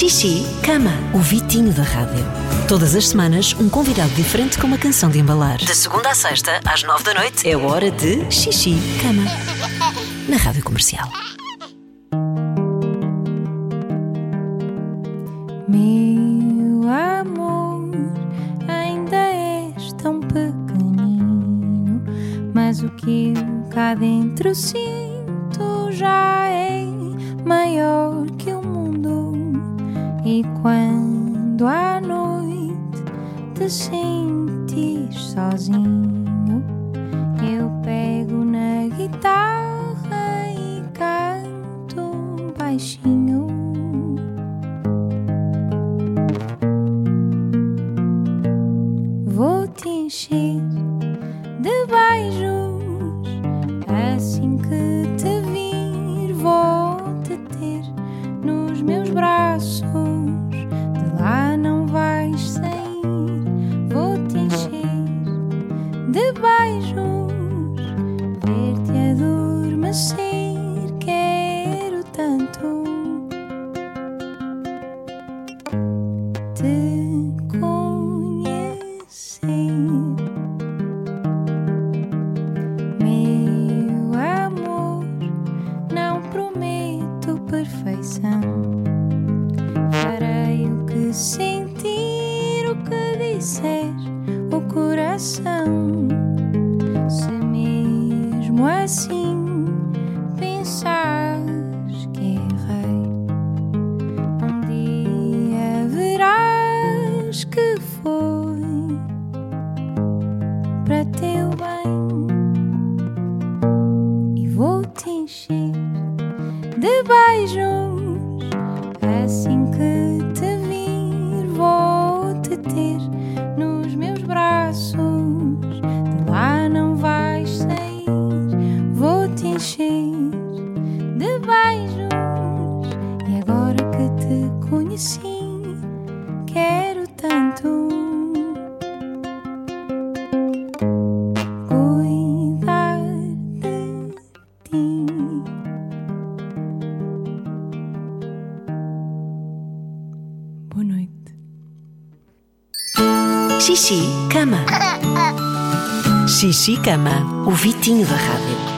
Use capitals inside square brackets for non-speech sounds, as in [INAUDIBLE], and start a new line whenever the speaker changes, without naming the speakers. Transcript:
Xixi, cama. O Vitinho da Rádio. Todas as semanas, um convidado diferente com uma canção de embalar. De segunda a sexta, às nove da noite, é hora de Xixi, cama. Na Rádio Comercial.
Meu amor, ainda és tão pequenino, mas o que eu cá dentro sinto já é maior quando à noite te sentires sozinho, eu pego na guitarra e canto baixinho. Vou te encher de beijos assim que beijos, ver-te adormecer. Quero tanto te conhecer. Meu amor, não prometo perfeição. Farei o que sentir, o que disser o coração. Assim pensares que errei. Um dia verás que foi para teu bem e vou te encher de beijos assim que conheci, quero tanto cuidar de ti. Boa noite.
Xixi, cama. [LAUGHS] Xixi, cama. O Vitinho da Rádio.